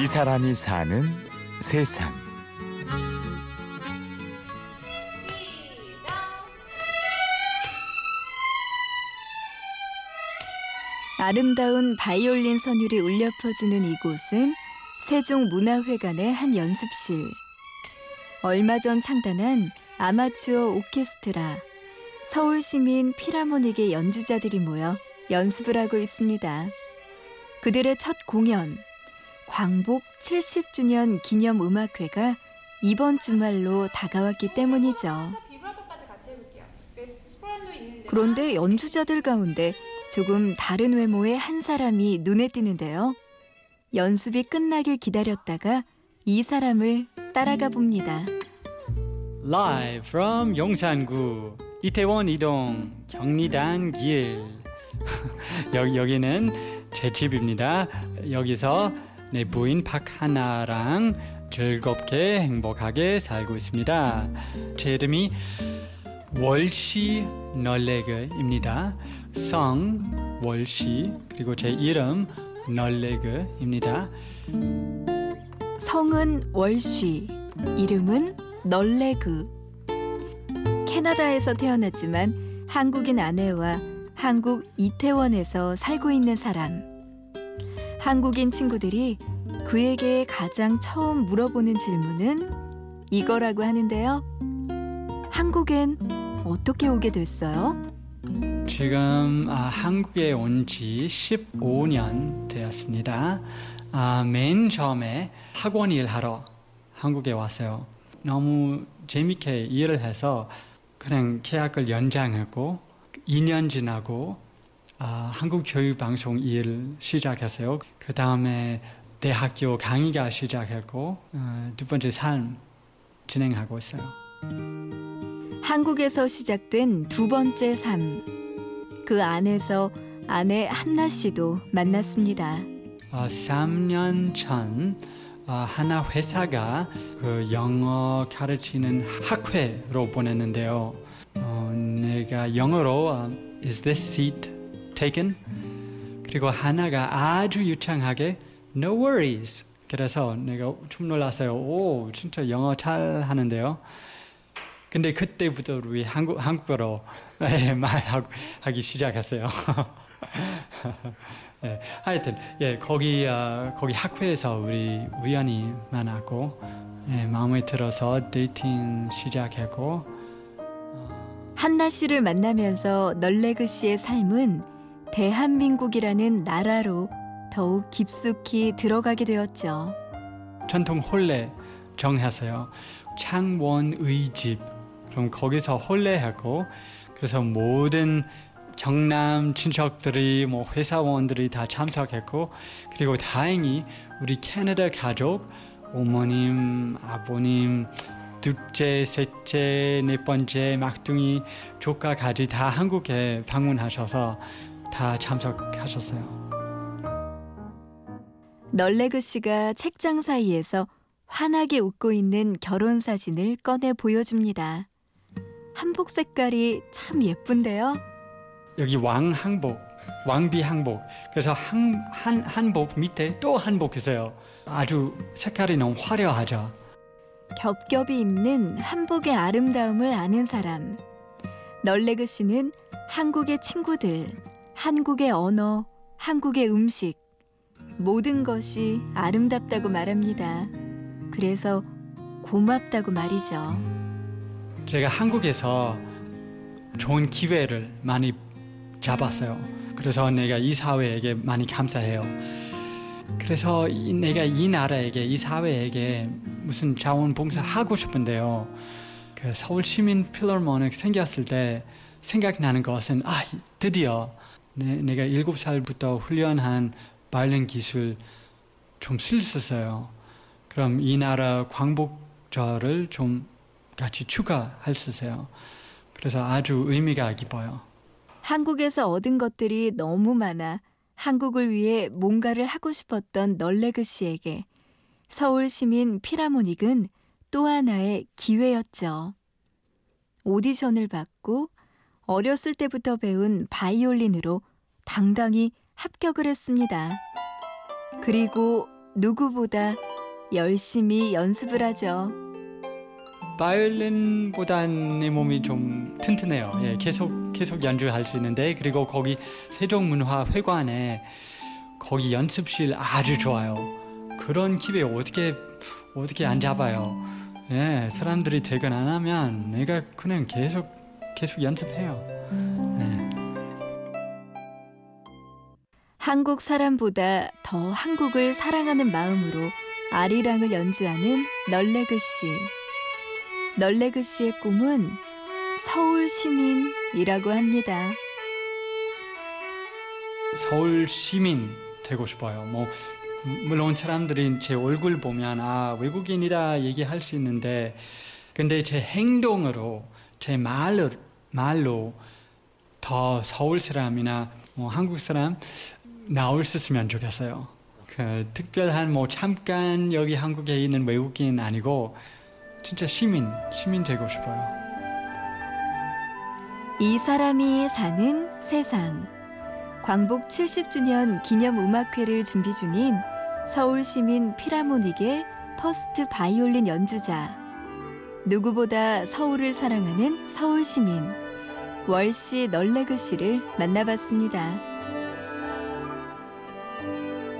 이 사람이 사는 세상. 아름다운 바이올린 선율이 울려 퍼지는 이곳은 세종문화회관의 한 연습실. 얼마 전 창단한 아마추어 오케스트라, 서울시민 피라모닉의 연주자들이 모여 연습을 하고 있습니다. 그들의 첫 공연, 광복 70주년 기념 음악회가 이번 주말로 다가왔기 때문이죠. 그런데 연주자들 가운데 조금 다른 외모의 한 사람이 눈에 띄는데요. 연습이 끝나길 기다렸다가 이 사람을 따라가 봅니다. Live from 용산구 이태원 이동 경리단 길 여기 여기는 제 집입니다. 여기서 내 부인 박하나랑 즐겁게 행복하게 살고 있습니다. 제 이름이 월시 널레그입니다. 성 월시 그리고 제 이름 널레그입니다. 성은 월쉬, 이름은 널레그. 캐나다에서 태어났지만 한국인 아내와 한국 이태원에서 살고 있는 사람. 한국인 친구들이 그에게 가장 처음 물어보는 질문은 이거라고 하는데요. 한국엔 어떻게 오게 됐어요? 지금 아, 한국에 온 지 15년 되었습니다. 아, 맨 처음에 학원 일하러 한국에 왔어요. 너무 재밌게 일을 해서 그냥 계약을 연장하고 2년 지나고 아, 한국 교육방송 일 시작했어요. 그 다음에 대학교 강의가 시작했고 어, 두 번째 삶 진행하고 있어요. 한국에서 시작된 두 번째 삶. 그 안에서 아내 한나 씨도 만났습니다. 어, 3년 전 어, 하나 회사가 그 영어 가르치는 학회로 보냈는데요. 어, 내가 영어로 어, Is this seat taken? 그리고 하나가 아주 유창하게 No worries. 그래서 내가 좀 놀랐어요. 오, 진짜 영어 잘 하는데요. 근데 그때부터 우리 한국 한국어로 예, 말하고 하기 시작했어요. 예, 하여튼 예 거기 어, 거기 학회에서 우리 우연히 만났고 예, 마음에 들어서 dating 시작했고 한나 씨를 만나면서 널레그 씨의 삶은 대한민국이라는 나라로 더욱 깊숙이 들어가게 되었죠. 전통 혼례 정했어요. 창원의 집. 그럼 거기서 혼례하고 그래서 모든 경남 친척들이 뭐 회사원들이 다 참석했고 그리고 다행히 우리 캐나다 가족 어머님, 아버님, 둘째, 셋째, 네 번째, 막둥이, 조카까지 다 한국에 방문하셔서 다 참석하셨어요. 널레그 씨가 책장 사이에서 환하게 웃고 있는 결혼 사진을 꺼내 보여줍니다. 한복 색깔이 참 예쁜데요. 여기 왕 한복, 왕비 한복. 그래서 한, 한 한복 밑에 또 한복 있어요. 아주 색깔이 너무 화려하죠. 겹겹이 입는 한복의 아름다움을 아는 사람. 널레그 씨는 한국의 친구들, 한국의 언어, 한국의 음식, 모든 것이 아름답다고 말합니다. 그래서 고맙다고 말이죠. 제가 한국에서 좋은 기회를 많이 잡았어요. 그래서 내가 이 사회에게 많이 감사해요. 그래서 이, 내가 이 나라에게 이 사회에게 무슨 자원봉사 하고 싶은데요. 그 서울 시민 필러모닉 생겼을 때 생각나는 것은 아 드디어 내, 내가 일곱 살부터 훈련한 바이올린 기술 좀쓸수 있어요. 그럼 이 나라 광복절을 좀 같이 추가할 수 있어요. 그래서 아주 의미가 깊어요. 한국에서 얻은 것들이 너무 많아 한국을 위해 뭔가를 하고 싶었던 널레그 씨에게 서울 시민 피라모닉은 또 하나의 기회였죠. 오디션을 받고 어렸을 때부터 배운 바이올린으로 당당히 합격을 했습니다. 그리고 누구보다 열심히 연습을 하죠. 바이올린보단 내 몸이 좀 튼튼해요. 예, 계속 계속 연주할 수 있는데 그리고 거기 세종문화회관에 거기 연습실 아주 좋아요. 그런 기회 어떻게 어떻게 안 잡아요? 예, 사람들이 퇴근 안 하면 내가 그냥 계속 계속 연습해요. 한국 사람보다 더 한국을 사랑하는 마음으로 아리랑을 연주하는 널레그 씨. 널레그 씨의 꿈은 서울 시민이라고 합니다. 서울 시민 되고 싶어요. 뭐 물론 사람들이 제 얼굴 보면 아 외국인이다 얘기할 수 있는데 근데 제 행동으로 제 말로 말로 더 서울 사람이나 뭐 한국 사람 나올 수 있으면 좋겠어요. 그 특별한 뭐 잠깐 여기 한국에 있는 외국인 아니고 진짜 시민 시민 되고 싶어요. 이 사람이 사는 세상. 광복 70주년 기념 음악회를 준비 중인 서울 시민 필하모닉의 first 바이올린 연주자. 누구보다 서울을 사랑하는 서울 시민 월시 널레그 씨를 만나봤습니다.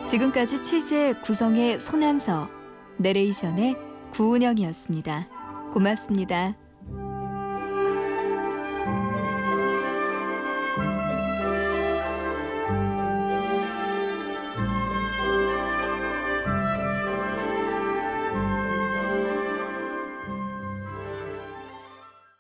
지금까지 취재 구성의 손한서, 내레이션의 구은영이었습니다. 고맙습니다.